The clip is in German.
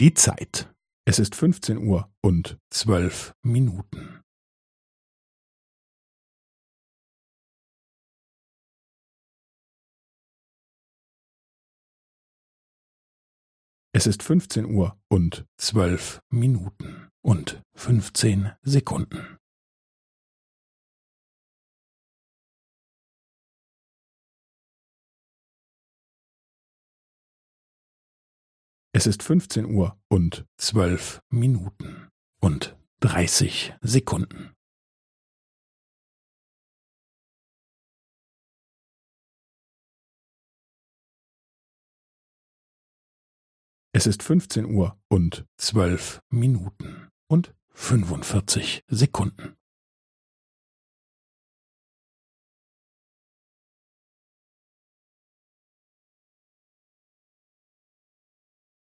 Die Zeit. Es ist fünfzehn Uhr und zwölf Minuten. Es ist fünfzehn Uhr und zwölf Minuten und fünfzehn Sekunden. Es ist fünfzehn Uhr und zwölf Minuten und dreißig Sekunden. Es ist fünfzehn Uhr und zwölf Minuten und fünfundvierzig Sekunden.